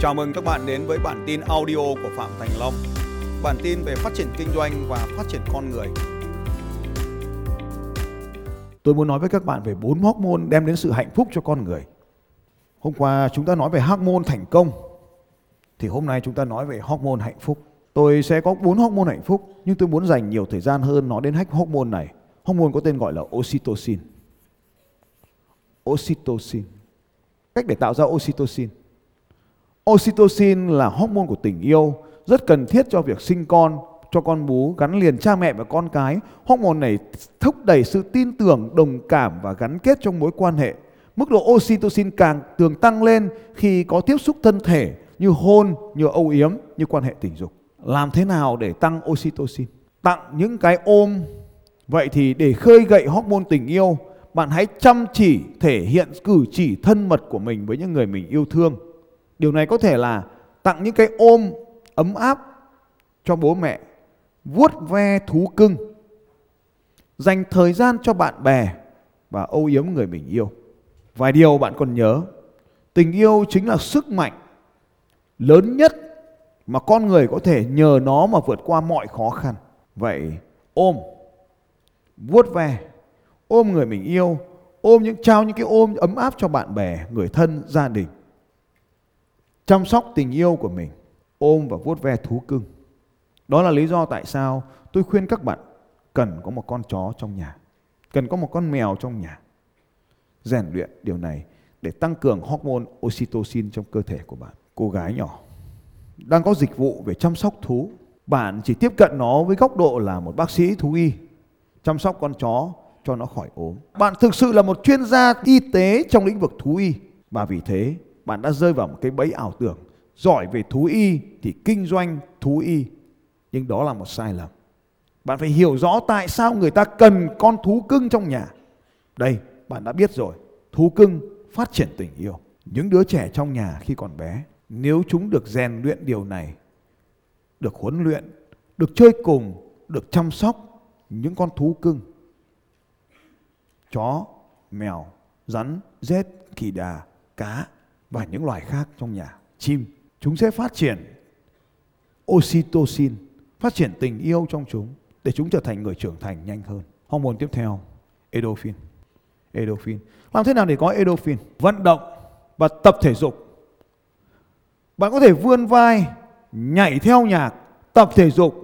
Chào mừng các bạn đến với bản tin audio của Phạm Thành Long. Bản tin về phát triển kinh doanh và phát triển con người. Tôi muốn nói với các bạn về bốn hormone đem đến sự hạnh phúc cho con người. Hôm qua chúng ta nói về hormone thành công. Thì hôm nay chúng ta nói về hormone hạnh phúc. Tôi sẽ có bốn hormone hạnh phúc, nhưng tôi muốn dành nhiều thời gian hơn nói đến hách hormone này. Hormone có tên gọi là oxytocin. Oxytocin. Cách để tạo ra oxytocin. Oxytocin là hormone của tình yêu, rất cần thiết cho việc sinh con, cho con bú gắn liền cha mẹ và con cái. Hormone này thúc đẩy sự tin tưởng, đồng cảm và gắn kết trong mối quan hệ. Mức độ oxytocin càng thường tăng lên khi có tiếp xúc thân thể như hôn, như âu yếm, như quan hệ tình dục. Làm thế nào để tăng oxytocin? Tặng những cái ôm. Vậy thì để khơi gậy hormone tình yêu, bạn hãy chăm chỉ thể hiện cử chỉ thân mật của mình với những người mình yêu thương Điều này có thể là tặng những cái ôm ấm áp cho bố mẹ, vuốt ve thú cưng, dành thời gian cho bạn bè và âu yếm người mình yêu. Vài điều bạn còn nhớ, tình yêu chính là sức mạnh lớn nhất mà con người có thể nhờ nó mà vượt qua mọi khó khăn. Vậy ôm, vuốt ve, ôm người mình yêu, ôm những trao những cái ôm ấm áp cho bạn bè, người thân, gia đình chăm sóc tình yêu của mình, ôm và vuốt ve thú cưng. Đó là lý do tại sao tôi khuyên các bạn cần có một con chó trong nhà, cần có một con mèo trong nhà. Rèn luyện điều này để tăng cường hormone oxytocin trong cơ thể của bạn. Cô gái nhỏ đang có dịch vụ về chăm sóc thú. Bạn chỉ tiếp cận nó với góc độ là một bác sĩ thú y, chăm sóc con chó cho nó khỏi ốm. Bạn thực sự là một chuyên gia y tế trong lĩnh vực thú y và vì thế bạn đã rơi vào một cái bẫy ảo tưởng. Giỏi về thú y thì kinh doanh thú y. Nhưng đó là một sai lầm. Bạn phải hiểu rõ tại sao người ta cần con thú cưng trong nhà. Đây, bạn đã biết rồi. Thú cưng phát triển tình yêu. Những đứa trẻ trong nhà khi còn bé, nếu chúng được rèn luyện điều này, được huấn luyện, được chơi cùng, được chăm sóc những con thú cưng, chó, mèo, rắn, rết kỳ đà, cá và những loài khác trong nhà, chim, chúng sẽ phát triển oxytocin, phát triển tình yêu trong chúng để chúng trở thành người trưởng thành nhanh hơn. Hormone tiếp theo, endorphin. Endorphin. Làm thế nào để có endorphin? Vận động và tập thể dục. Bạn có thể vươn vai, nhảy theo nhạc, tập thể dục,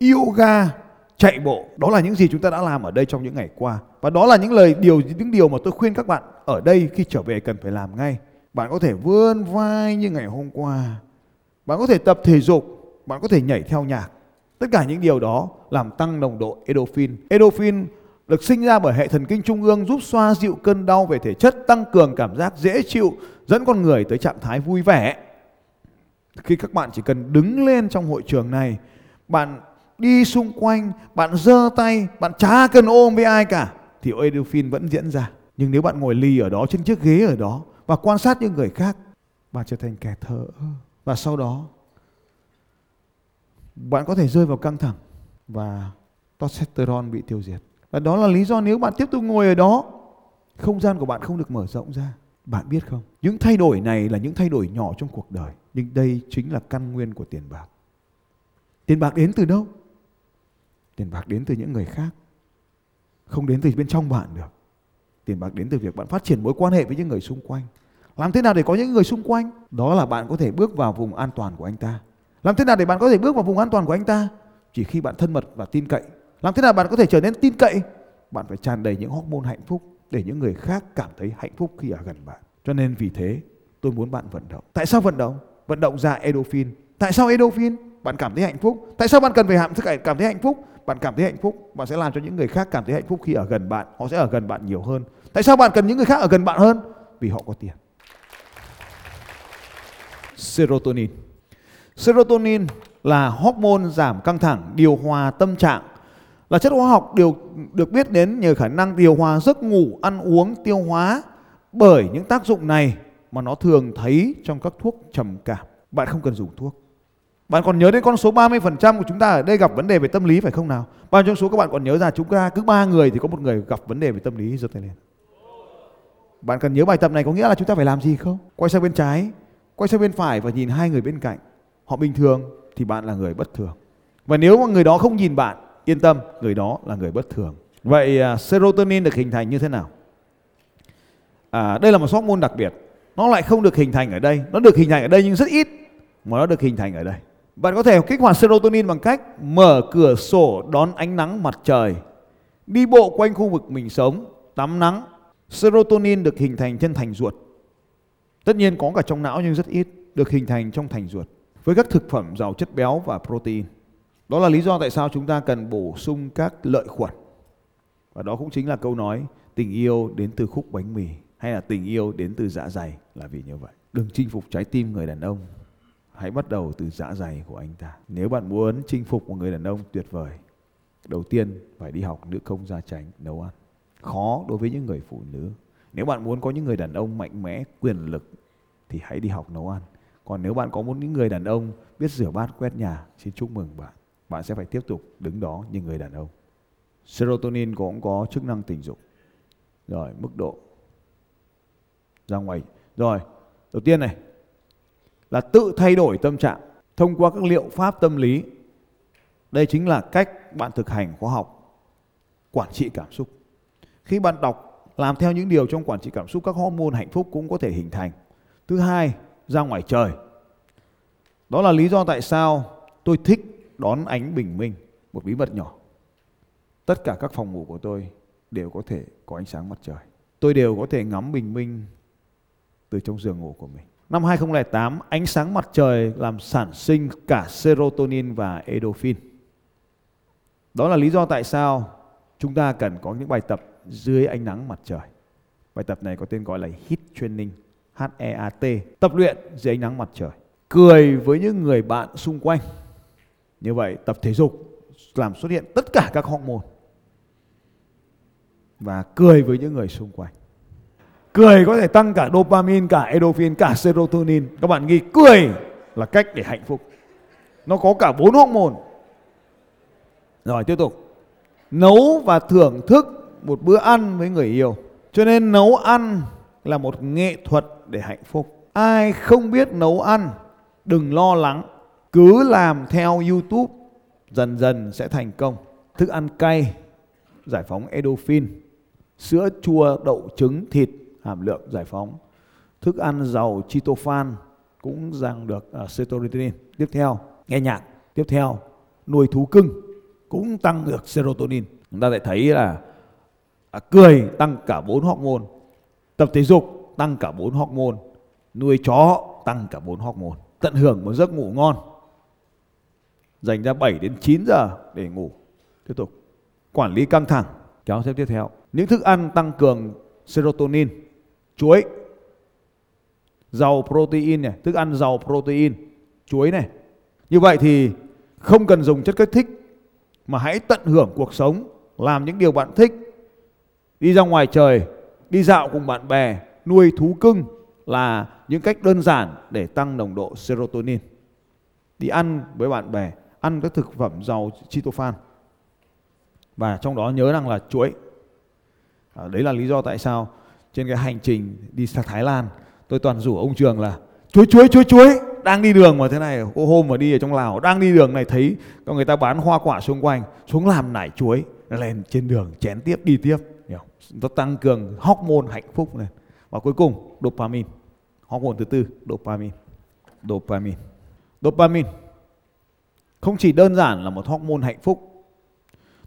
yoga, chạy bộ. Đó là những gì chúng ta đã làm ở đây trong những ngày qua. Và đó là những lời điều những điều mà tôi khuyên các bạn ở đây khi trở về cần phải làm ngay. Bạn có thể vươn vai như ngày hôm qua. Bạn có thể tập thể dục, bạn có thể nhảy theo nhạc. Tất cả những điều đó làm tăng nồng độ endorphin. Endorphin được sinh ra bởi hệ thần kinh trung ương giúp xoa dịu cơn đau về thể chất, tăng cường cảm giác dễ chịu, dẫn con người tới trạng thái vui vẻ. Khi các bạn chỉ cần đứng lên trong hội trường này, bạn đi xung quanh, bạn giơ tay, bạn chả cần ôm với ai cả thì endorphin vẫn diễn ra. Nhưng nếu bạn ngồi lì ở đó trên chiếc ghế ở đó và quan sát những người khác bạn trở thành kẻ thờ và sau đó, bạn có thể rơi vào căng thẳng và testosterone bị tiêu diệt. Và đó là lý do nếu bạn tiếp tục ngồi ở đó, không gian của bạn không được mở rộng ra. Bạn biết không, những thay đổi này là những thay đổi nhỏ trong cuộc đời, nhưng đây chính là căn nguyên của tiền bạc. Tiền bạc đến từ đâu? Tiền bạc đến từ những người khác, không đến từ bên trong bạn được tiền bạc đến từ việc bạn phát triển mối quan hệ với những người xung quanh. Làm thế nào để có những người xung quanh? Đó là bạn có thể bước vào vùng an toàn của anh ta. Làm thế nào để bạn có thể bước vào vùng an toàn của anh ta? Chỉ khi bạn thân mật và tin cậy. Làm thế nào bạn có thể trở nên tin cậy? Bạn phải tràn đầy những hormone hạnh phúc để những người khác cảm thấy hạnh phúc khi ở gần bạn. Cho nên vì thế, tôi muốn bạn vận động. Tại sao vận động? Vận động ra endorphin. Tại sao endorphin? Bạn cảm thấy hạnh phúc. Tại sao bạn cần phải hạm cảm thấy hạnh phúc? Bạn cảm thấy hạnh phúc bạn sẽ làm cho những người khác cảm thấy hạnh phúc khi ở gần bạn họ sẽ ở gần bạn nhiều hơn tại sao bạn cần những người khác ở gần bạn hơn vì họ có tiền serotonin. Serotonin là hormone giảm căng thẳng, điều hòa tâm trạng, là chất hóa học điều được biết đến nhờ khả năng điều hòa giấc ngủ, ăn uống, tiêu hóa. Bởi những tác dụng này mà nó thường thấy trong các thuốc trầm cảm. Bạn không cần dùng thuốc. Bạn còn nhớ đến con số 30% của chúng ta ở đây gặp vấn đề về tâm lý phải không nào? Bao nhiêu số các bạn còn nhớ ra chúng ta cứ ba người thì có một người gặp vấn đề về tâm lý giơ tay lên. Bạn cần nhớ bài tập này có nghĩa là chúng ta phải làm gì không? Quay sang bên trái, quay sang bên phải và nhìn hai người bên cạnh. Họ bình thường thì bạn là người bất thường. Và nếu mà người đó không nhìn bạn yên tâm người đó là người bất thường. Vậy à, serotonin được hình thành như thế nào? À, đây là một hormone đặc biệt. Nó lại không được hình thành ở đây. Nó được hình thành ở đây nhưng rất ít mà nó được hình thành ở đây bạn có thể kích hoạt serotonin bằng cách mở cửa sổ đón ánh nắng mặt trời, đi bộ quanh khu vực mình sống, tắm nắng. Serotonin được hình thành trên thành ruột. Tất nhiên có cả trong não nhưng rất ít, được hình thành trong thành ruột với các thực phẩm giàu chất béo và protein. Đó là lý do tại sao chúng ta cần bổ sung các lợi khuẩn. Và đó cũng chính là câu nói, tình yêu đến từ khúc bánh mì hay là tình yêu đến từ dạ dày là vì như vậy. Đừng chinh phục trái tim người đàn ông hãy bắt đầu từ dạ dày của anh ta. Nếu bạn muốn chinh phục một người đàn ông tuyệt vời, đầu tiên phải đi học nữ công gia tránh nấu ăn. Khó đối với những người phụ nữ. Nếu bạn muốn có những người đàn ông mạnh mẽ, quyền lực, thì hãy đi học nấu ăn. Còn nếu bạn có muốn những người đàn ông biết rửa bát, quét nhà, xin chúc mừng bạn bạn sẽ phải tiếp tục đứng đó như người đàn ông. Serotonin cũng có chức năng tình dục. Rồi, mức độ. Ra ngoài. Rồi, đầu tiên này là tự thay đổi tâm trạng thông qua các liệu pháp tâm lý. Đây chính là cách bạn thực hành khoa học quản trị cảm xúc. Khi bạn đọc, làm theo những điều trong quản trị cảm xúc, các hormone hạnh phúc cũng có thể hình thành. Thứ hai, ra ngoài trời. Đó là lý do tại sao tôi thích đón ánh bình minh, một bí mật nhỏ. Tất cả các phòng ngủ của tôi đều có thể có ánh sáng mặt trời. Tôi đều có thể ngắm bình minh từ trong giường ngủ của mình. Năm 2008, ánh sáng mặt trời làm sản sinh cả serotonin và endorphin. Đó là lý do tại sao chúng ta cần có những bài tập dưới ánh nắng mặt trời. Bài tập này có tên gọi là HEAT Training, H-E-A-T, tập luyện dưới ánh nắng mặt trời. Cười với những người bạn xung quanh. Như vậy tập thể dục làm xuất hiện tất cả các hormone và cười với những người xung quanh cười có thể tăng cả dopamine, cả endorphin, cả serotonin. Các bạn ghi cười là cách để hạnh phúc. Nó có cả bốn hormone. Rồi, tiếp tục. Nấu và thưởng thức một bữa ăn với người yêu. Cho nên nấu ăn là một nghệ thuật để hạnh phúc. Ai không biết nấu ăn, đừng lo lắng. Cứ làm theo youtube, dần dần sẽ thành công. Thức ăn cay, giải phóng endorphin. Sữa chua, đậu trứng, thịt hàm lượng giải phóng. Thức ăn giàu tryptophan cũng rằng được uh, serotonin. Tiếp theo nghe nhạc. Tiếp theo nuôi thú cưng cũng tăng được serotonin. Chúng ta lại thấy là à, cười tăng cả bốn hormone tập thể dục tăng cả bốn hormone nuôi chó tăng cả bốn hormone. Tận hưởng một giấc ngủ ngon. Dành ra 7 đến 9 giờ để ngủ. Tiếp tục. Quản lý căng thẳng. Kéo xếp tiếp theo. Những thức ăn tăng cường serotonin chuối giàu protein này thức ăn giàu protein chuối này. Như vậy thì không cần dùng chất kích thích mà hãy tận hưởng cuộc sống làm những điều bạn thích. Đi ra ngoài trời đi dạo cùng bạn bè nuôi thú cưng là những cách đơn giản để tăng nồng độ serotonin. Đi ăn với bạn bè ăn các thực phẩm giàu tryptophan. Và trong đó nhớ rằng là chuối. À, đấy là lý do tại sao trên cái hành trình đi sang Thái Lan, tôi toàn rủ ông Trường là, chuối chuối chuối chuối, đang đi đường mà thế này cô hôm mà đi ở trong Lào, đang đi đường này thấy có người ta bán hoa quả xung quanh, xuống làm nải chuối, lên trên đường chén tiếp, đi tiếp. Nó tăng cường hormone hạnh phúc này. Và cuối cùng, dopamine. Hormone thứ tư, dopamine. Dopamine. Dopamine không chỉ đơn giản là một hormone hạnh phúc.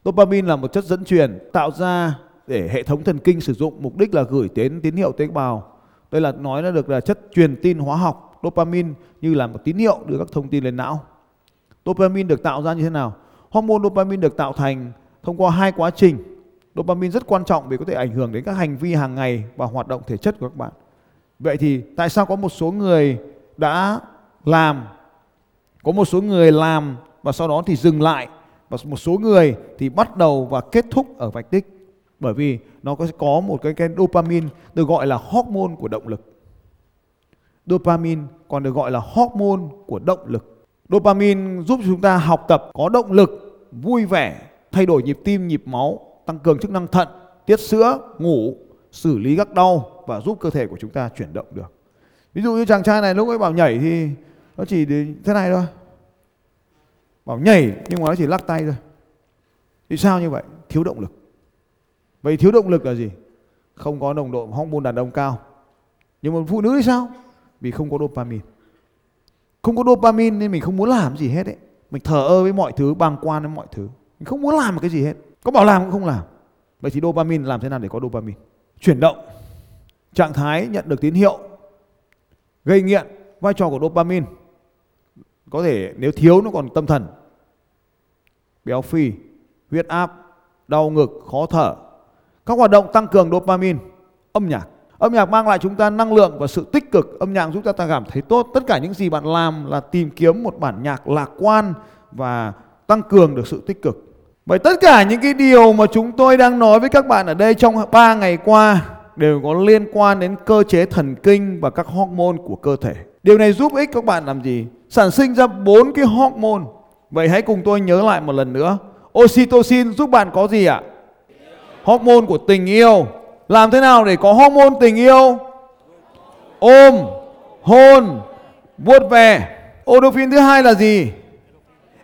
Dopamine là một chất dẫn truyền tạo ra để hệ thống thần kinh sử dụng. Mục đích là gửi đến tín hiệu tế bào. Đây là, nói là được là chất truyền tin hóa học, dopamine, như là một tín hiệu đưa các thông tin lên não. Dopamine được tạo ra như thế nào? Hormone dopamine được tạo thành thông qua hai quá trình. Dopamine rất quan trọng vì có thể ảnh hưởng đến các hành vi hàng ngày và hoạt động thể chất của các bạn. Vậy thì tại sao có một số người đã làm, có một số người làm và sau đó thì dừng lại, và một số người thì bắt đầu và kết thúc ở vạch đích? Bởi vì nó có có một cái cái dopamine được gọi là hormone của động lực. Dopamine còn được gọi là hormone của động lực. Dopamine giúp chúng ta học tập có động lực, vui vẻ, thay đổi nhịp tim, nhịp máu, tăng cường chức năng thận, tiết sữa, ngủ, xử lý các đau và giúp cơ thể của chúng ta chuyển động được. Ví dụ như chàng trai này lúc ấy bảo nhảy thì nó chỉ thế này thôi. Bảo nhảy nhưng mà nó chỉ lắc tay thôi. Vì sao như vậy? Thiếu động lực vậy thiếu động lực là gì? Không có nồng độ hormone đàn ông cao. Nhưng mà phụ nữ thì sao? Vì không có dopamine. Không có dopamine nên mình không muốn làm gì hết ấy. Mình thờ ơ với mọi thứ, bàng quan với mọi thứ. Mình không muốn làm một cái gì hết. Có bảo làm cũng không làm. Vậy thì dopamine làm thế nào để có dopamine? Chuyển động. Trạng thái nhận được tín hiệu. Gây nghiện. Vai trò của dopamine. Có thể nếu thiếu nó còn tâm thần. Béo phì, huyết áp, đau ngực, khó thở các hoạt động tăng cường dopamine, âm nhạc âm nhạc mang lại chúng ta năng lượng và sự tích cực âm nhạc giúp ta cảm thấy tốt tất cả những gì bạn làm là tìm kiếm một bản nhạc lạc quan và tăng cường được sự tích cực Vậy tất cả những cái điều mà chúng tôi đang nói với các bạn ở đây trong 3 ngày qua đều có liên quan đến cơ chế thần kinh và các hormone của cơ thể. Điều này giúp ích các bạn làm gì? Sản sinh ra bốn cái hormone. Vậy hãy cùng tôi nhớ lại một lần nữa. Oxytocin giúp bạn có gì ạ? Hormone của tình yêu. Làm thế nào để có hormone tình yêu? Ôm, hôn, vuốt ve. Endorphin thứ hai là gì?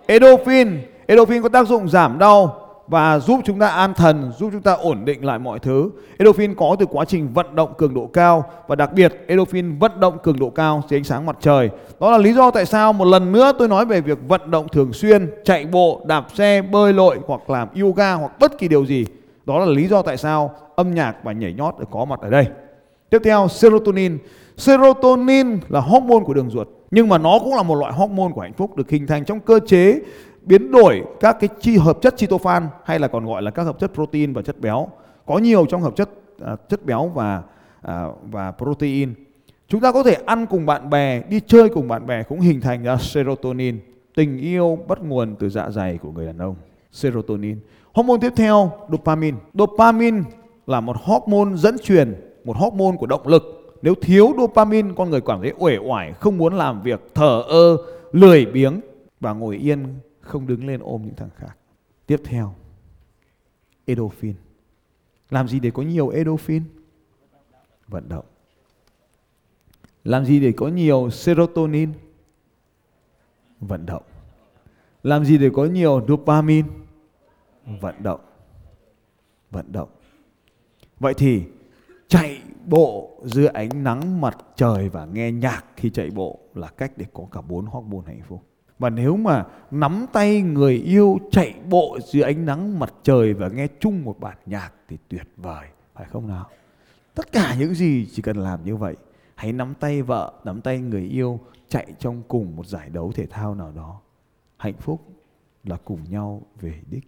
Endorphin. Endorphin có tác dụng giảm đau và giúp chúng ta an thần, giúp chúng ta ổn định lại mọi thứ. Endorphin có từ quá trình vận động cường độ cao và đặc biệt endorphin vận động cường độ cao dưới ánh sáng mặt trời. Đó là lý do tại sao một lần nữa tôi nói về việc vận động thường xuyên, chạy bộ, đạp xe, bơi lội hoặc làm yoga hoặc bất kỳ điều gì. Đó là lý do tại sao âm nhạc và nhảy nhót được có mặt ở đây. Tiếp theo serotonin. Serotonin là hormone của đường ruột nhưng mà nó cũng là một loại hormone của hạnh phúc được hình thành trong cơ chế biến đổi các cái chi hợp chất chitophan hay là còn gọi là các hợp chất protein và chất béo. Có nhiều trong hợp chất à, chất béo và à, và protein. Chúng ta có thể ăn cùng bạn bè đi chơi cùng bạn bè cũng hình thành ra serotonin. Tình yêu bắt nguồn từ dạ dày của người đàn ông. Serotonin hormone tiếp theo dopamine dopamine là một hormone dẫn truyền một hormone của động lực nếu thiếu dopamine con người cảm thấy uể oải không muốn làm việc thở ơ lười biếng và ngồi yên không đứng lên ôm những thằng khác. Tiếp theo, endorphin. Làm gì để có nhiều endorphin? Vận động. Làm gì để có nhiều serotonin? Vận động. Làm gì để có nhiều dopamine? Vận động. Vận động. Vậy thì chạy bộ dưới ánh nắng mặt trời và nghe nhạc khi chạy bộ là cách để có cả bốn hormone hạnh phúc. Và nếu mà nắm tay người yêu chạy bộ dưới ánh nắng mặt trời và nghe chung một bản nhạc thì tuyệt vời, phải không nào? Tất cả những gì chỉ cần làm như vậy. Hãy nắm tay vợ, nắm tay người yêu chạy trong cùng một giải đấu thể thao nào đó. Hạnh phúc là cùng nhau về đích.